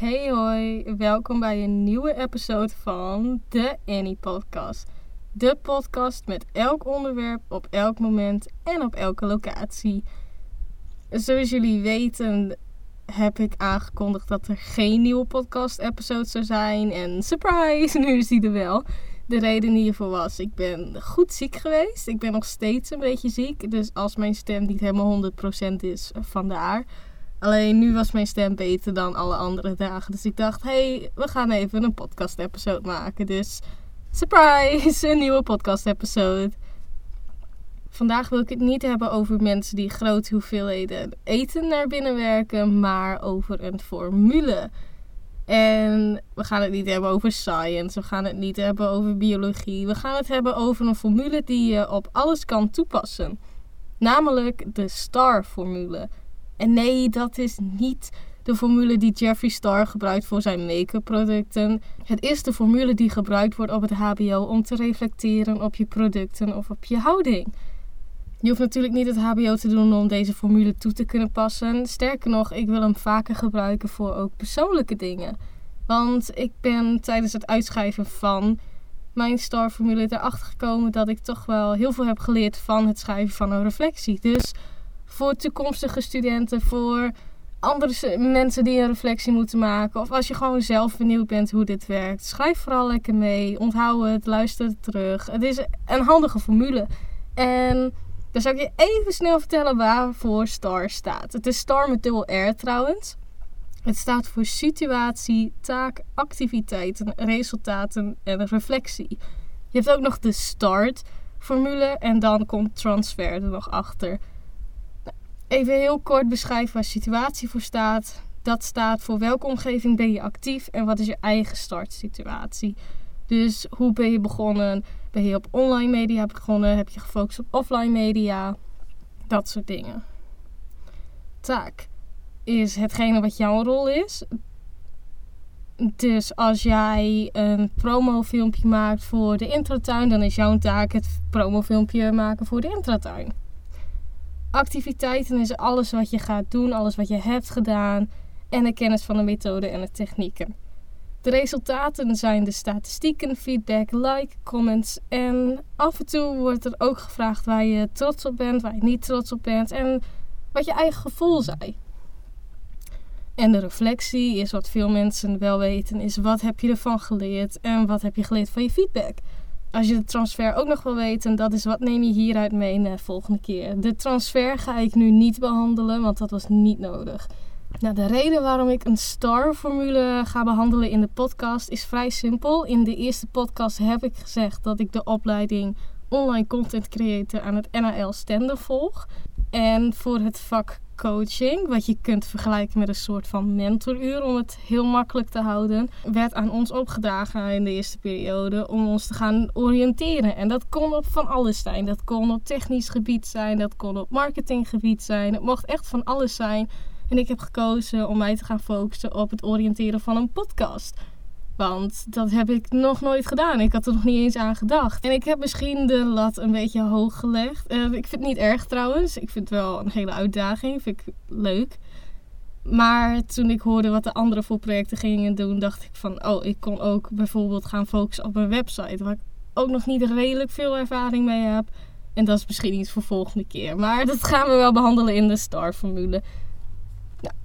Hey hoi, welkom bij een nieuwe episode van de Annie Podcast. De podcast met elk onderwerp op elk moment en op elke locatie. Zoals jullie weten heb ik aangekondigd dat er geen nieuwe podcast episode zou zijn. En surprise, nu is die er wel. De reden hiervoor was, ik ben goed ziek geweest. Ik ben nog steeds een beetje ziek. Dus als mijn stem niet helemaal 100% is, vandaar. Alleen nu was mijn stem beter dan alle andere dagen. Dus ik dacht, hey, we gaan even een podcast-episode maken. Dus surprise, een nieuwe podcast-episode. Vandaag wil ik het niet hebben over mensen die grote hoeveelheden eten naar binnen werken, maar over een formule. En we gaan het niet hebben over science, we gaan het niet hebben over biologie. We gaan het hebben over een formule die je op alles kan toepassen. Namelijk de STAR-formule. En nee, dat is niet de formule die Jeffree Star gebruikt voor zijn make-up producten. Het is de formule die gebruikt wordt op het HBO om te reflecteren op je producten of op je houding. Je hoeft natuurlijk niet het HBO te doen om deze formule toe te kunnen passen. Sterker nog, ik wil hem vaker gebruiken voor ook persoonlijke dingen. Want ik ben tijdens het uitschrijven van mijn star-formule erachter gekomen dat ik toch wel heel veel heb geleerd van het schrijven van een reflectie. Dus voor toekomstige studenten, voor andere mensen die een reflectie moeten maken. Of als je gewoon zelf benieuwd bent hoe dit werkt. Schrijf vooral lekker mee. Onthoud het, luister terug. Het is een handige formule. En dan zal ik je even snel vertellen waarvoor STAR staat. Het is STAR met dubbel R trouwens. Het staat voor situatie, taak, activiteiten, resultaten en reflectie. Je hebt ook nog de start formule en dan komt transfer er nog achter. Even heel kort beschrijven waar situatie voor staat. Dat staat voor welke omgeving ben je actief en wat is je eigen startsituatie. Dus hoe ben je begonnen? Ben je op online media begonnen? Heb je gefocust op offline media? Dat soort dingen. Taak is hetgene wat jouw rol is. Dus als jij een promofilmpje maakt voor de intratuin, dan is jouw taak het promofilmpje maken voor de intratuin. Activiteiten is alles wat je gaat doen, alles wat je hebt gedaan en de kennis van de methode en de technieken. De resultaten zijn de statistieken, feedback, like, comments en af en toe wordt er ook gevraagd waar je trots op bent, waar je niet trots op bent en wat je eigen gevoel zei. En de reflectie is wat veel mensen wel weten, is wat heb je ervan geleerd en wat heb je geleerd van je feedback. Als je de transfer ook nog wil weten, dat is wat neem je hieruit mee de volgende keer. De transfer ga ik nu niet behandelen, want dat was niet nodig. Nou, de reden waarom ik een STAR-formule ga behandelen in de podcast is vrij simpel. In de eerste podcast heb ik gezegd dat ik de opleiding Online Content Creator aan het NAL Stender volg. En voor het vak coaching, wat je kunt vergelijken met een soort van mentoruur om het heel makkelijk te houden, werd aan ons opgedragen in de eerste periode om ons te gaan oriënteren. En dat kon op van alles zijn. Dat kon op technisch gebied zijn, dat kon op marketinggebied zijn. Het mocht echt van alles zijn. En ik heb gekozen om mij te gaan focussen op het oriënteren van een podcast. Want dat heb ik nog nooit gedaan. Ik had er nog niet eens aan gedacht. En ik heb misschien de lat een beetje hoog gelegd. Uh, ik vind het niet erg trouwens. Ik vind het wel een hele uitdaging. Vind ik leuk. Maar toen ik hoorde wat de anderen voor projecten gingen doen, dacht ik van, oh, ik kon ook bijvoorbeeld gaan focussen op een website. Waar ik ook nog niet redelijk veel ervaring mee heb. En dat is misschien iets voor volgende keer. Maar dat gaan we wel behandelen in de STAR-formule.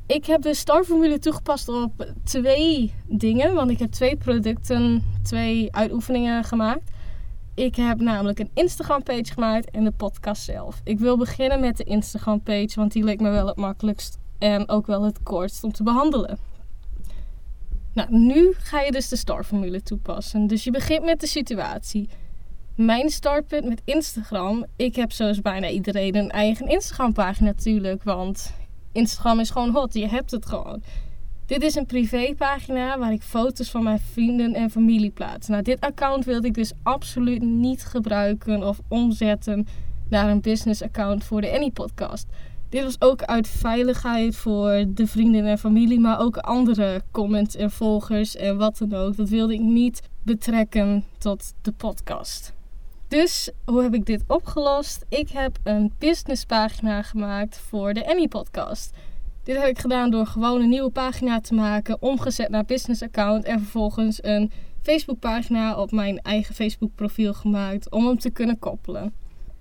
Ik heb de starformule toegepast op twee dingen. Want ik heb twee producten, twee uitoefeningen gemaakt. Ik heb namelijk een Instagram page gemaakt en de podcast zelf. Ik wil beginnen met de Instagram page, want die leek me wel het makkelijkst en ook wel het kortst om te behandelen. Nou, nu ga je dus de startformule toepassen. Dus je begint met de situatie. Mijn startpunt met Instagram. Ik heb zoals bijna iedereen een eigen Instagram pagina natuurlijk. Want Instagram is gewoon hot. Je hebt het gewoon. Dit is een privépagina waar ik foto's van mijn vrienden en familie plaats. Nou, dit account wilde ik dus absoluut niet gebruiken of omzetten naar een business account voor de Annie podcast. Dit was ook uit veiligheid voor de vrienden en familie, maar ook andere comments en volgers en wat dan ook. Dat wilde ik niet betrekken tot de podcast. Dus hoe heb ik dit opgelost? Ik heb een businesspagina gemaakt voor de Annie podcast. Dit heb ik gedaan door gewoon een nieuwe pagina te maken, omgezet naar business account en vervolgens een Facebookpagina op mijn eigen Facebook profiel gemaakt om hem te kunnen koppelen.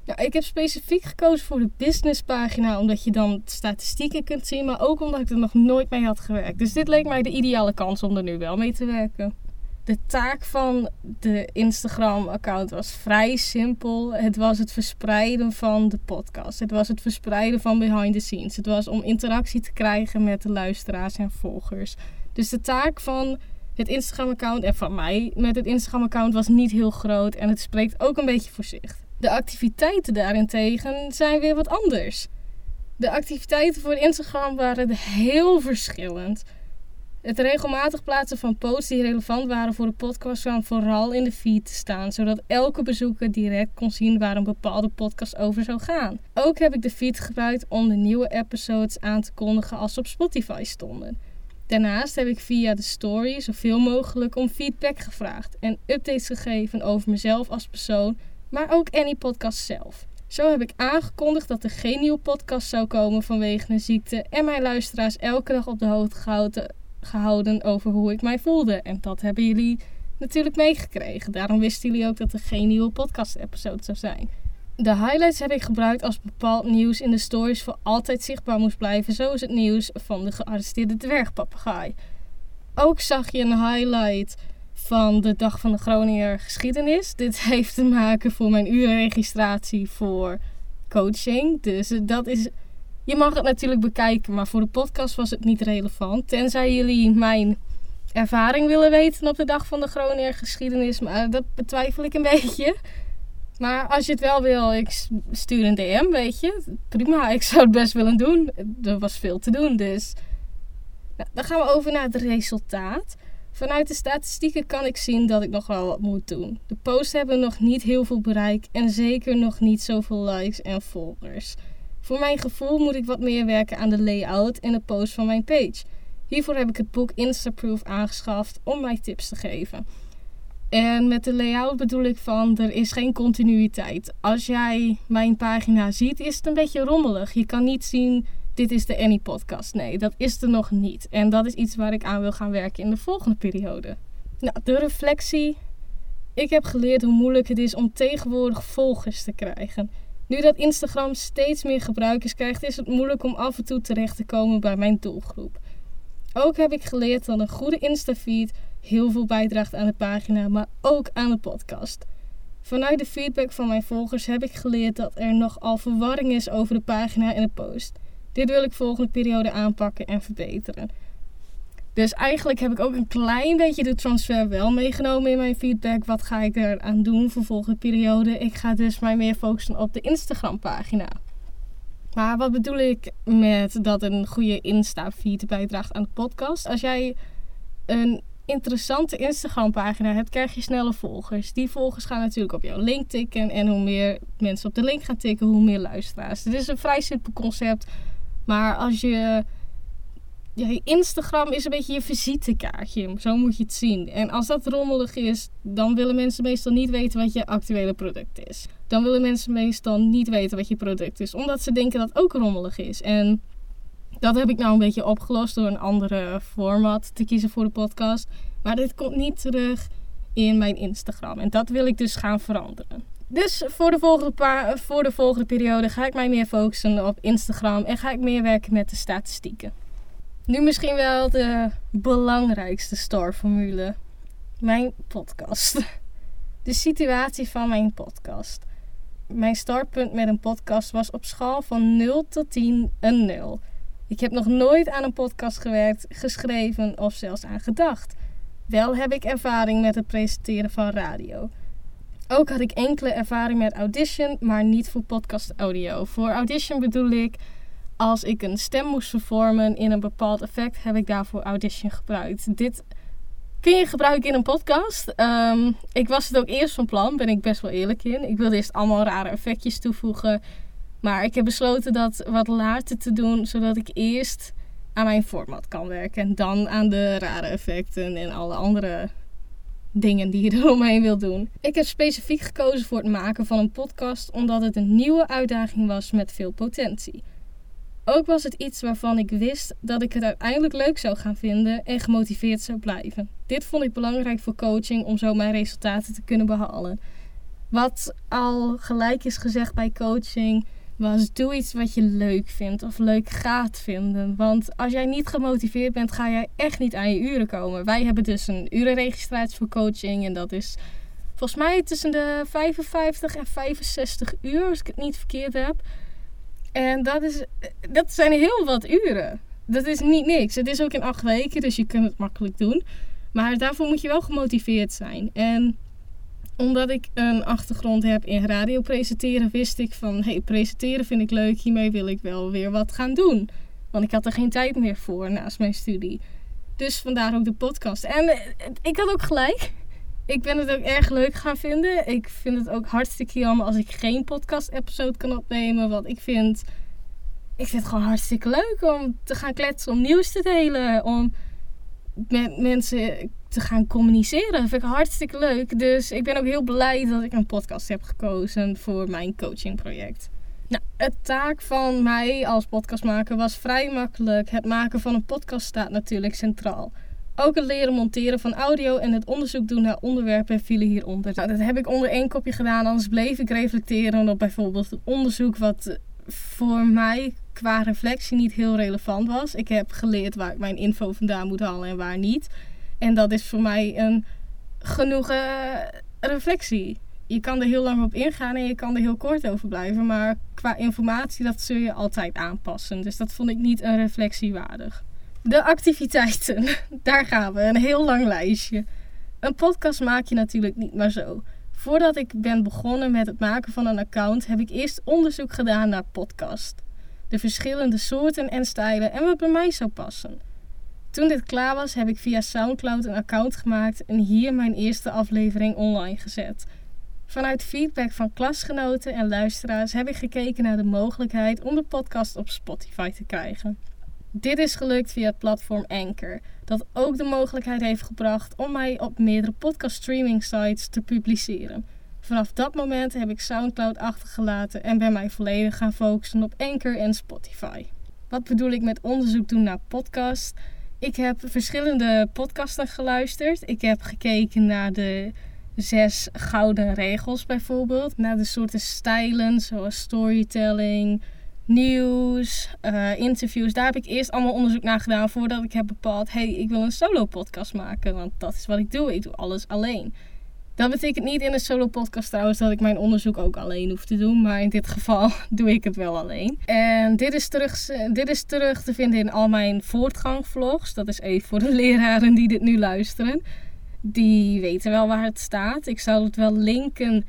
Nou, ik heb specifiek gekozen voor de businesspagina omdat je dan statistieken kunt zien, maar ook omdat ik er nog nooit mee had gewerkt. Dus dit leek mij de ideale kans om er nu wel mee te werken. De taak van de Instagram-account was vrij simpel. Het was het verspreiden van de podcast. Het was het verspreiden van behind the scenes. Het was om interactie te krijgen met de luisteraars en volgers. Dus de taak van het Instagram-account en van mij met het Instagram-account was niet heel groot en het spreekt ook een beetje voor zich. De activiteiten daarentegen zijn weer wat anders. De activiteiten voor Instagram waren heel verschillend. Het regelmatig plaatsen van posts die relevant waren voor de podcast kwam vooral in de feed te staan, zodat elke bezoeker direct kon zien waar een bepaalde podcast over zou gaan. Ook heb ik de feed gebruikt om de nieuwe episodes aan te kondigen als ze op Spotify stonden. Daarnaast heb ik via de story zoveel mogelijk om feedback gevraagd en updates gegeven over mezelf als persoon, maar ook Any Podcast zelf. Zo heb ik aangekondigd dat er geen nieuwe podcast zou komen vanwege een ziekte en mijn luisteraars elke dag op de hoogte gehouden, gehouden over hoe ik mij voelde. En dat hebben jullie natuurlijk meegekregen. Daarom wisten jullie ook dat er geen nieuwe podcast-episode zou zijn. De highlights heb ik gebruikt als bepaald nieuws in de stories voor altijd zichtbaar moest blijven, zoals het nieuws van de gearresteerde dwergpapegaai. Ook zag je een highlight van de Dag van de Groninger Geschiedenis. Dit heeft te maken voor mijn urenregistratie voor coaching. Dus dat is. Je mag het natuurlijk bekijken, maar voor de podcast was het niet relevant. Tenzij jullie mijn ervaring willen weten op de Dag van de Groninger Geschiedenis. Maar dat betwijfel ik een beetje. Maar als je het wel wil, ik stuur een DM, weet je. Prima, ik zou het best willen doen. Er was veel te doen, dus... Nou, dan gaan we over naar het resultaat. Vanuit de statistieken kan ik zien dat ik nog wel wat moet doen. De posts hebben nog niet heel veel bereik en zeker nog niet zoveel likes en volgers. Voor mijn gevoel moet ik wat meer werken aan de layout en de post van mijn page. Hiervoor heb ik het boek Instaproof aangeschaft om mij tips te geven. En met de layout bedoel ik van er is geen continuïteit. Als jij mijn pagina ziet, is het een beetje rommelig. Je kan niet zien, dit is de Annie podcast. Nee, dat is er nog niet. En dat is iets waar ik aan wil gaan werken in de volgende periode. Nou, de reflectie. Ik heb geleerd hoe moeilijk het is om tegenwoordig volgers te krijgen. Nu dat Instagram steeds meer gebruikers krijgt, is het moeilijk om af en toe terecht te komen bij mijn doelgroep. Ook heb ik geleerd dat een goede Instafeed heel veel bijdraagt aan de pagina, maar ook aan de podcast. Vanuit de feedback van mijn volgers heb ik geleerd dat er nogal verwarring is over de pagina en de post. Dit wil ik volgende periode aanpakken en verbeteren. Dus eigenlijk heb ik ook een klein beetje de transfer wel meegenomen in mijn feedback. Wat ga ik er aan doen voor volgende periode? Ik ga dus mij meer focussen op de Instagram pagina. Maar wat bedoel ik met dat een goede Insta-feed bijdraagt aan de podcast? Als jij een interessante Instagram-pagina hebt, krijg je snelle volgers. Die volgers gaan natuurlijk op jouw link tikken. En hoe meer mensen op de link gaan tikken, hoe meer luisteraars. Het is een vrij simpel concept. Maar als je. Ja, Instagram is een beetje je visitekaartje. Zo moet je het zien. En als dat rommelig is, dan willen mensen meestal niet weten wat je actuele product is. Dan willen mensen meestal niet weten wat je product is, omdat ze denken dat ook rommelig is. En dat heb ik nou een beetje opgelost door een andere format te kiezen voor de podcast. Maar dit komt niet terug in mijn Instagram. En dat wil ik dus gaan veranderen. Dus voor de volgende, voor de volgende periode ga ik mij meer focussen op Instagram en ga ik meer werken met de statistieken. Nu misschien wel de belangrijkste startformule. Mijn podcast. De situatie van mijn podcast. Mijn startpunt met een podcast was op schaal van 0 tot 10 een 0. Ik heb nog nooit aan een podcast gewerkt, geschreven of zelfs aan gedacht. Wel heb ik ervaring met het presenteren van radio. Ook had ik enkele ervaring met Audition, maar niet voor podcast audio. Voor Audition bedoel ik als ik een stem moest vervormen in een bepaald effect, heb ik daarvoor Audition gebruikt. Dit kun je gebruiken in een podcast. Ehm, ik was het ook eerst van plan, ben ik best wel eerlijk in. Ik wilde eerst allemaal rare effectjes toevoegen. Maar ik heb besloten dat wat later te doen, zodat ik eerst aan mijn format kan werken. En dan aan de rare effecten en alle andere dingen die je eromheen wil doen. Ik heb specifiek gekozen voor het maken van een podcast omdat het een nieuwe uitdaging was met veel potentie. Ook was het iets waarvan ik wist dat ik het uiteindelijk leuk zou gaan vinden en gemotiveerd zou blijven. Dit vond ik belangrijk voor coaching om zo mijn resultaten te kunnen behalen. Wat al gelijk is gezegd bij coaching was doe iets wat je leuk vindt of leuk gaat vinden. Want als jij niet gemotiveerd bent, ga jij echt niet aan je uren komen. Wij hebben dus een urenregistratie voor coaching en dat is volgens mij tussen de 55 en 65 uur, als ik het niet verkeerd heb. En dat, is, dat zijn heel wat uren. Dat is niet niks. Het is ook in acht weken, dus je kunt het makkelijk doen. Maar daarvoor moet je wel gemotiveerd zijn. En omdat ik een achtergrond heb in radio presenteren, wist ik van hey, presenteren vind ik leuk, hiermee wil ik wel weer wat gaan doen. Want ik had er geen tijd meer voor naast mijn studie. Dus vandaar ook de podcast. En eh, ik had ook gelijk. Ik ben het ook erg leuk gaan vinden. Ik vind het ook hartstikke jammer als ik geen podcast-episode kan opnemen. Want ik vind, ik vind het gewoon hartstikke leuk om te gaan kletsen, om nieuws te delen. Om met mensen te gaan communiceren. Dat vind ik hartstikke leuk. Dus ik ben ook heel blij dat ik een podcast heb gekozen voor mijn coachingproject. Nou, het taak van mij als podcastmaker was vrij makkelijk. Het maken van een podcast staat natuurlijk centraal. Ook het leren monteren van audio en het onderzoek doen naar onderwerpen vielen hieronder. Nou, dat heb ik onder één kopje gedaan, anders bleef ik reflecteren op bijvoorbeeld het onderzoek wat voor mij qua reflectie niet heel relevant was. Ik heb geleerd waar ik mijn info vandaan moet halen en waar niet. En dat is voor mij een genoegen reflectie. Je kan er heel lang op ingaan en je kan er heel kort over blijven. Maar qua informatie, dat zul je altijd aanpassen. Dus dat vond ik niet een reflectie waardig. De activiteiten. Daar gaan we. Een heel lang lijstje. Een podcast maak je natuurlijk niet maar zo. Voordat ik ben begonnen met het maken van een account, heb ik eerst onderzoek gedaan naar podcast. De verschillende soorten en stijlen en wat bij mij zou passen. Toen dit klaar was, heb ik via SoundCloud een account gemaakt en hier mijn eerste aflevering online gezet. Vanuit feedback van klasgenoten en luisteraars heb ik gekeken naar de mogelijkheid om de podcast op Spotify te krijgen. Dit is gelukt via het platform Anchor, dat ook de mogelijkheid heeft gebracht om mij op meerdere podcast streaming sites te publiceren. Vanaf dat moment heb ik SoundCloud achtergelaten en ben mij volledig gaan focussen op Anchor en Spotify. Wat bedoel ik met onderzoek doen naar podcast? Ik heb verschillende podcasten geluisterd. Ik heb gekeken naar de zes gouden regels bijvoorbeeld. Naar de soorten stijlen zoals storytelling, nieuws, uh, interviews. Daar heb ik eerst allemaal onderzoek naar gedaan voordat ik heb bepaald... hey, ik wil een solo podcast maken. Want dat is wat ik doe. Ik doe alles alleen. Dat betekent niet in een solo podcast trouwens dat ik mijn onderzoek ook alleen hoef te doen. Maar in dit geval doe ik het wel alleen. En dit is terug, dit is terug te vinden in al mijn voortgangvlogs. Dat is even voor de leraren die dit nu luisteren. Die weten wel waar het staat. Ik zal het wel linken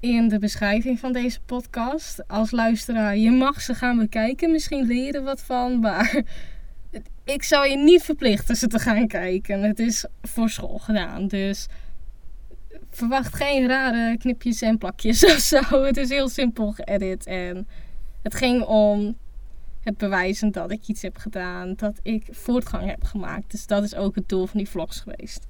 in de beschrijving van deze podcast. Als luisteraar, je mag ze gaan bekijken. Misschien leren wat van. Maar ik zou je niet verplichten ze te gaan kijken. Het is voor school gedaan. Dus verwacht geen rare knipjes en plakjes of zo. Het is heel simpel geëdit. En het ging om het bewijzen dat ik iets heb gedaan. Dat ik voortgang heb gemaakt. Dus dat is ook het doel van die vlogs geweest.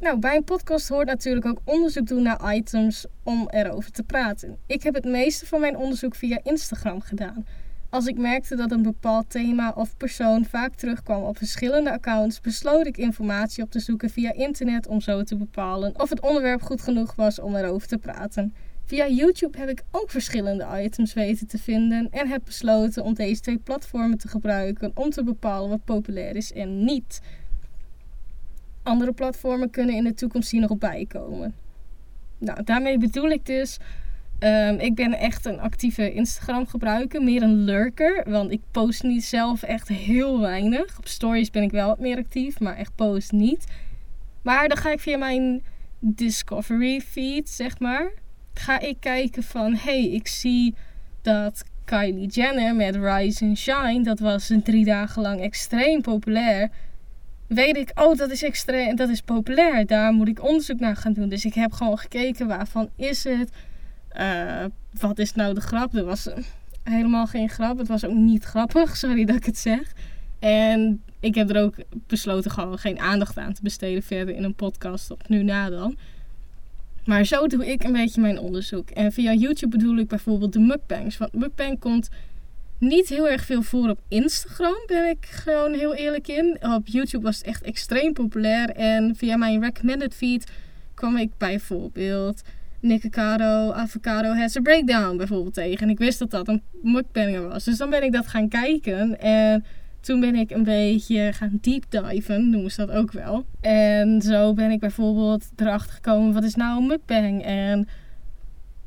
Nou, bij een podcast hoort natuurlijk ook onderzoek doen naar items om erover te praten. Ik heb het meeste van mijn onderzoek via Instagram gedaan. Als ik merkte dat een bepaald thema of persoon vaak terugkwam op verschillende accounts, besloot ik informatie op te zoeken via internet om zo te bepalen of het onderwerp goed genoeg was om erover te praten. Via YouTube heb ik ook verschillende items weten te vinden en heb besloten om deze twee platformen te gebruiken om te bepalen wat populair is en niet. Andere platformen kunnen in de toekomst hier nog op bijkomen. Nou, daarmee bedoel ik dus Um, ik ben echt een actieve Instagram gebruiker, meer een lurker, want ik post niet zelf echt heel weinig. Op stories ben ik wel wat meer actief, maar echt post niet. Maar dan ga ik via mijn discovery feed, zeg maar, ga ik kijken van, hey, ik zie dat Kylie Jenner met Rise and Shine, dat was drie dagen lang extreem populair. Weet ik, oh, dat is extreem, dat is populair, daar moet ik onderzoek naar gaan doen. Dus ik heb gewoon gekeken waarvan is het uh, wat is nou de grap? Er was helemaal geen grap. Het was ook niet grappig, sorry dat ik het zeg. En ik heb er ook besloten gewoon geen aandacht aan te besteden verder in een podcast op nu na dan. Maar zo doe ik een beetje mijn onderzoek. En via YouTube bedoel ik bijvoorbeeld de mukbangs. Want mukbang komt niet heel erg veel voor op Instagram, ben ik gewoon heel eerlijk in. Op YouTube was het echt extreem populair. En via mijn recommended feed kwam ik bijvoorbeeld Nikocado Avocado Has a Breakdown bijvoorbeeld tegen. En ik wist dat dat een mukbanger was. Dus dan ben ik dat gaan kijken. En toen ben ik een beetje gaan deep diven, noemen ze dat ook wel. En zo ben ik bijvoorbeeld erachter gekomen, wat is nou een mukbang? En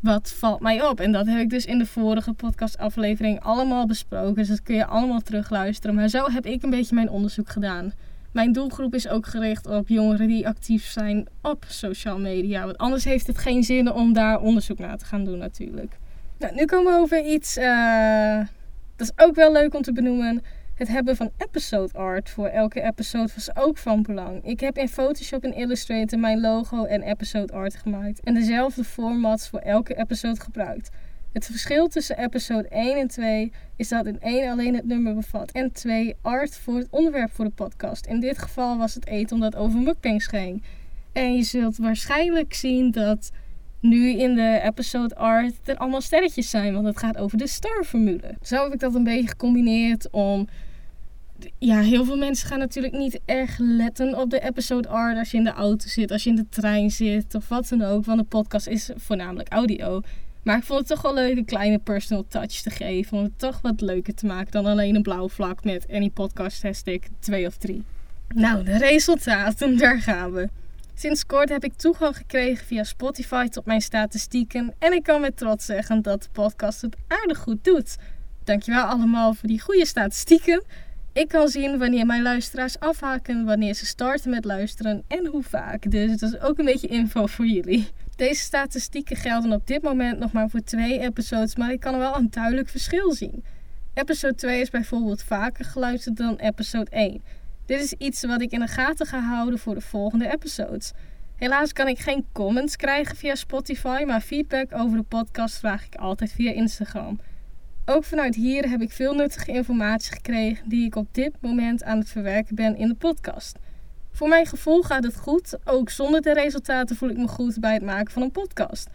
wat valt mij op? En dat heb ik dus in de vorige podcastaflevering allemaal besproken. Dus dat kun je allemaal terugluisteren. Maar zo heb ik een beetje mijn onderzoek gedaan. Mijn doelgroep is ook gericht op jongeren die actief zijn op social media. Want anders heeft het geen zin om daar onderzoek naar te gaan doen natuurlijk. Nou, nu komen we over iets, uh, dat is ook wel leuk om te benoemen. Het hebben van episode art voor elke episode was ook van belang. Ik heb in Photoshop en Illustrator mijn logo en episode art gemaakt. En dezelfde formats voor elke episode gebruikt. Het verschil tussen episode 1 en 2 is dat in 1 alleen het nummer bevat en 2 art voor het onderwerp voor de podcast. In dit geval was het eten omdat over mukbangs ging. En je zult waarschijnlijk zien dat nu in de episode art er allemaal sterretjes zijn, want het gaat over de star-formule. Zo heb ik dat een beetje gecombineerd om. Ja, heel veel mensen gaan natuurlijk niet erg letten op de episode art als je in de auto zit, als je in de trein zit of wat dan ook. Want de podcast is voornamelijk audio. Maar ik vond het toch wel leuk een kleine personal touch te geven. Om het toch wat leuker te maken dan alleen een blauw vlak met any podcast hashtag 2 of 3. Nou, de resultaten, daar gaan we. Sinds kort heb ik toegang gekregen via Spotify tot mijn statistieken. En ik kan met trots zeggen dat de podcast het aardig goed doet. Dankjewel allemaal voor die goede statistieken. Ik kan zien wanneer mijn luisteraars afhaken, wanneer ze starten met luisteren en hoe vaak. Dus dat is ook een beetje info voor jullie. Deze statistieken gelden op dit moment nog maar voor twee episodes, maar ik kan wel een duidelijk verschil zien. Episode 2 is bijvoorbeeld vaker geluisterd dan episode 1. Dit is iets wat ik in de gaten ga houden voor de volgende episodes. Helaas kan ik geen comments krijgen via Spotify, maar feedback over de podcast vraag ik altijd via Instagram. Ook vanuit hier heb ik veel nuttige informatie gekregen die ik op dit moment aan het verwerken ben in de podcast. Voor mijn gevoel gaat het goed. Ook zonder de resultaten voel ik me goed bij het maken van een podcast.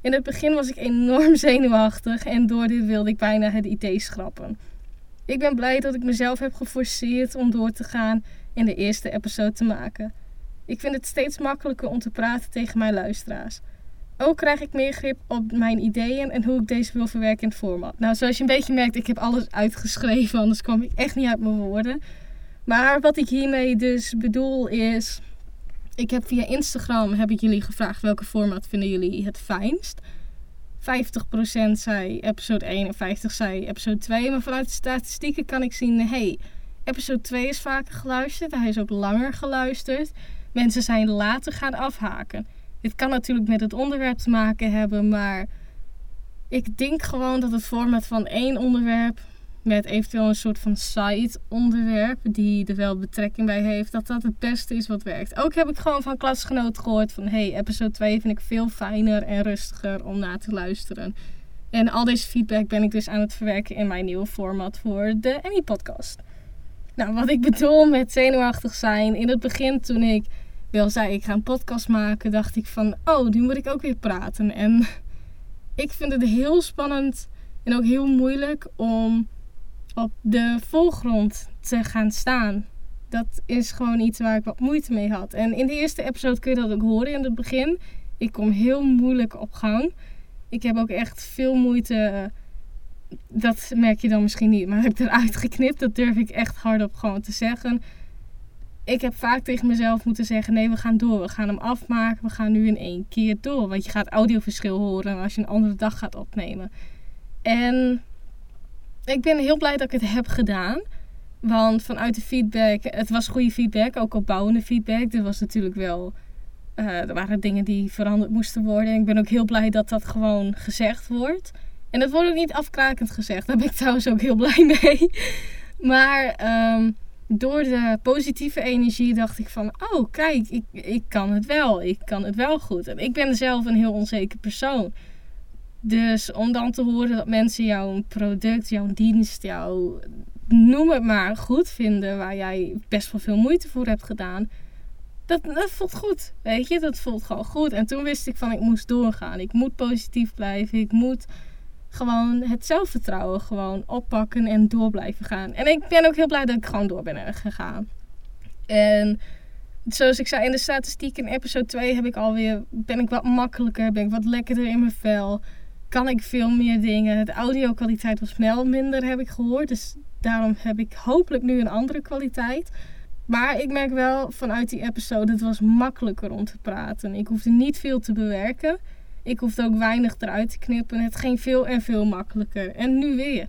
In het begin was ik enorm zenuwachtig en door dit wilde ik bijna het idee schrappen. Ik ben blij dat ik mezelf heb geforceerd om door te gaan en de eerste episode te maken. Ik vind het steeds makkelijker om te praten tegen mijn luisteraars. Ook krijg ik meer grip op mijn ideeën en hoe ik deze wil verwerken in het format. Nou, zoals je een beetje merkt, ik heb alles uitgeschreven, anders kwam ik echt niet uit mijn woorden. Maar wat ik hiermee dus bedoel is, ik heb via Instagram heb ik jullie gevraagd welke format vinden jullie het fijnst. 50% zei episode 1 en 50 zei episode 2. Maar vanuit de statistieken kan ik zien, hey, episode 2 is vaker geluisterd. Hij is ook langer geluisterd. Mensen zijn later gaan afhaken. Dit kan natuurlijk met het onderwerp te maken hebben, maar ik denk gewoon dat het format van één onderwerp met eventueel een soort van side onderwerp die er wel betrekking bij heeft, dat dat het beste is wat werkt. Ook heb ik gewoon van klasgenoten gehoord van hey, episode 2 vind ik veel fijner en rustiger om na te luisteren. En al deze feedback ben ik dus aan het verwerken in mijn nieuwe format voor de Emmy podcast. Nou, wat ik bedoel met zenuwachtig zijn, in het begin toen ik wel zei ik ga een podcast maken, dacht ik van oh, nu moet ik ook weer praten. En ik vind het heel spannend en ook heel moeilijk om op de voorgrond te gaan staan. Dat is gewoon iets waar ik wat moeite mee had. En in de eerste episode kun je dat ook horen in het begin. Ik kom heel moeilijk op gang. Ik heb ook echt veel moeite. Dat merk je dan misschien niet, maar heb ik eruit geknipt. Dat durf ik echt hardop gewoon te zeggen. Ik heb vaak tegen mezelf moeten zeggen: nee, we gaan door. We gaan hem afmaken. We gaan nu in één keer door. Want je gaat audioverschil horen als je een andere dag gaat opnemen. En ik ben heel blij dat ik het heb gedaan. Want vanuit de feedback, het was goede feedback, ook opbouwende feedback. Er was natuurlijk wel, uh, er waren dingen die veranderd moesten worden. Ik ben ook heel blij dat dat gewoon gezegd wordt. En dat wordt ook niet afkrakend gezegd. Daar ben ik trouwens ook heel blij mee. Maar um, door de positieve energie dacht ik van, oh kijk, ik, ik kan het wel. Ik kan het wel goed. En ik ben zelf een heel onzeker persoon. Dus om dan te horen dat mensen jouw product, jouw dienst, jouw noem het maar goed vinden, waar jij best wel veel moeite voor hebt gedaan, dat, dat voelt goed. Weet je, dat voelt gewoon goed. En toen wist ik van ik moest doorgaan. Ik moet positief blijven. Ik moet gewoon het zelfvertrouwen gewoon oppakken en door blijven gaan. En ik ben ook heel blij dat ik gewoon door ben gegaan. En zoals ik zei in de statistiek in episode 2 heb ik alweer, ben ik wat makkelijker, ben ik wat lekkerder in mijn vel. Kan ik veel meer dingen. De audio kwaliteit was wel minder, heb ik gehoord. Dus daarom heb ik hopelijk nu een andere kwaliteit. Maar ik merk wel vanuit die episode, het was makkelijker om te praten. Ik hoefde niet veel te bewerken. Ik hoefde ook weinig eruit te knippen. Het ging veel en veel makkelijker. En nu weer.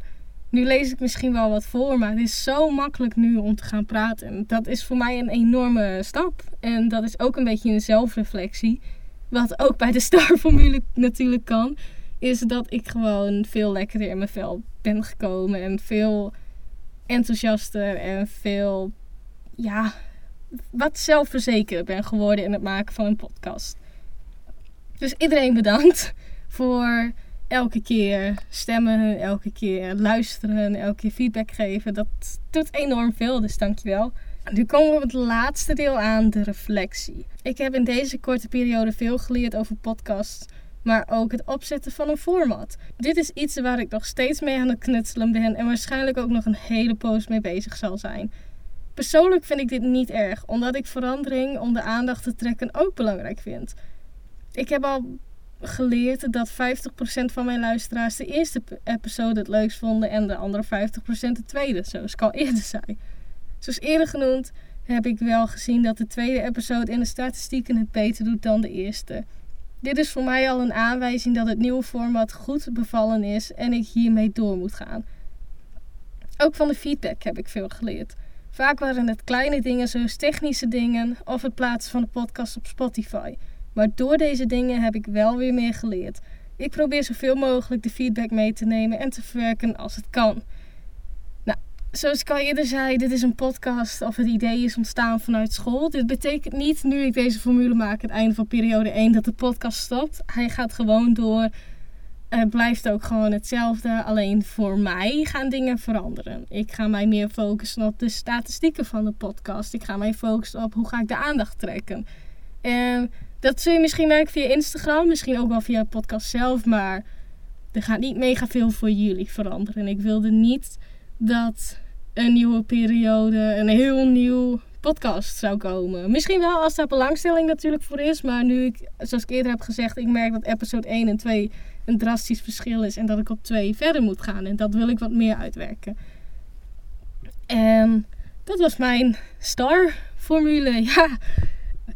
Nu lees ik misschien wel wat voor, maar het is zo makkelijk nu om te gaan praten. Dat is voor mij een enorme stap. En dat is ook een beetje een zelfreflectie. Wat ook bij de Star-formule natuurlijk kan. Is dat ik gewoon veel lekkerder in mijn vel ben gekomen. En veel enthousiaster en veel, ja, wat zelfverzekerd ben geworden in het maken van een podcast. Dus iedereen bedankt voor elke keer stemmen, elke keer luisteren, elke keer feedback geven. Dat doet enorm veel, dus dankjewel. Nu komen we op het laatste deel aan, de reflectie. Ik heb in deze korte periode veel geleerd over podcasts, maar ook het opzetten van een format. Dit is iets waar ik nog steeds mee aan het knutselen ben en waarschijnlijk ook nog een hele poos mee bezig zal zijn. Persoonlijk vind ik dit niet erg, omdat ik verandering om de aandacht te trekken ook belangrijk vind. Ik heb al geleerd dat 50% van mijn luisteraars de eerste episode het leukst vonden en de andere 50% de tweede, zoals ik al eerder zei. Zoals eerder genoemd heb ik wel gezien dat de tweede episode in de statistieken het beter doet dan de eerste. Dit is voor mij al een aanwijzing dat het nieuwe format goed bevallen is en ik hiermee door moet gaan. Ook van de feedback heb ik veel geleerd. Vaak waren het kleine dingen zoals technische dingen of het plaatsen van de podcast op Spotify. Maar door deze dingen heb ik wel weer meer geleerd. Ik probeer zoveel mogelijk de feedback mee te nemen en te verwerken als het kan. Nou, zoals ik al eerder zei, dit is een podcast of het idee is ontstaan vanuit school. Dit betekent niet, nu ik deze formule maak, het einde van periode 1, dat de podcast stopt. Hij gaat gewoon door. Het blijft ook gewoon hetzelfde. Alleen voor mij gaan dingen veranderen. Ik ga mij meer focussen op de statistieken van de podcast. Ik ga mij focussen op hoe ga ik de aandacht trekken. En dat zul je misschien merken via Instagram, misschien ook wel via de podcast zelf, maar er gaat niet mega veel voor jullie veranderen. En ik wilde niet dat een nieuwe periode, een heel nieuw podcast zou komen. Misschien wel als daar belangstelling natuurlijk voor is, maar nu ik, zoals ik eerder heb gezegd, ik merk dat episode 1 en 2 een drastisch verschil is en dat ik op 2 verder moet gaan. En dat wil ik wat meer uitwerken. En dat was mijn star-formule. Ja,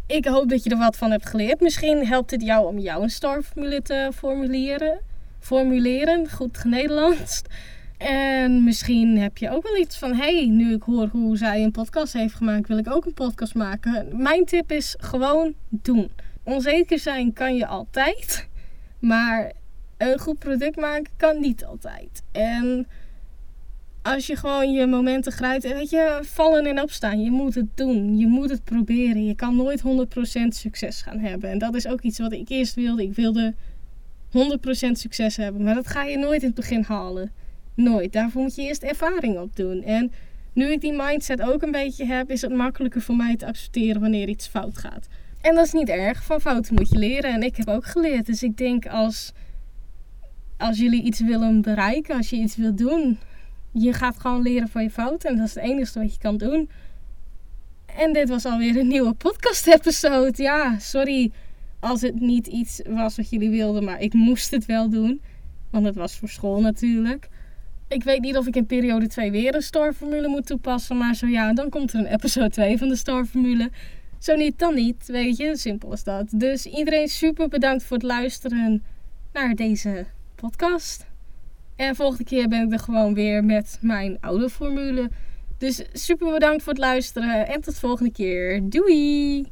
ik hoop dat je er wat van hebt geleerd. Misschien helpt het jou om jouw starformule te formuleren. Formuleren, goed Nederlands. En misschien heb je ook wel iets van: hey, nu ik hoor hoe zij een podcast heeft gemaakt, wil ik ook een podcast maken. Mijn tip is gewoon doen. Onzeker zijn kan je altijd, maar een goed product maken kan niet altijd. En als je gewoon je momenten grijpt, weet je, vallen en opstaan. Je moet het doen. Je moet het proberen. Je kan nooit 100% succes gaan hebben. En dat is ook iets wat ik eerst wilde. Ik wilde 100% succes hebben. Maar dat ga je nooit in het begin halen. Nooit. Daarvoor moet je eerst ervaring opdoen. En nu ik die mindset ook een beetje heb, is het makkelijker voor mij te accepteren wanneer iets fout gaat. En dat is niet erg. Van fouten moet je leren. En ik heb ook geleerd. Dus ik denk als, als jullie iets willen bereiken, als je iets wilt doen, je gaat gewoon leren van je fouten. En dat is het enige wat je kan doen. En dit was alweer een nieuwe podcast-episode. Ja, sorry als het niet iets was wat jullie wilden, maar ik moest het wel doen. Want het was voor school natuurlijk. Ik weet niet of ik in periode 2 weer een Star-formule moet toepassen. Maar zo ja, dan komt er een episode 2 van de Star-formule. Zo niet, dan niet. Weet je, simpel is dat. Dus iedereen super bedankt voor het luisteren naar deze podcast. En volgende keer ben ik er gewoon weer met mijn oude formule. Dus super bedankt voor het luisteren en tot volgende keer. Doei!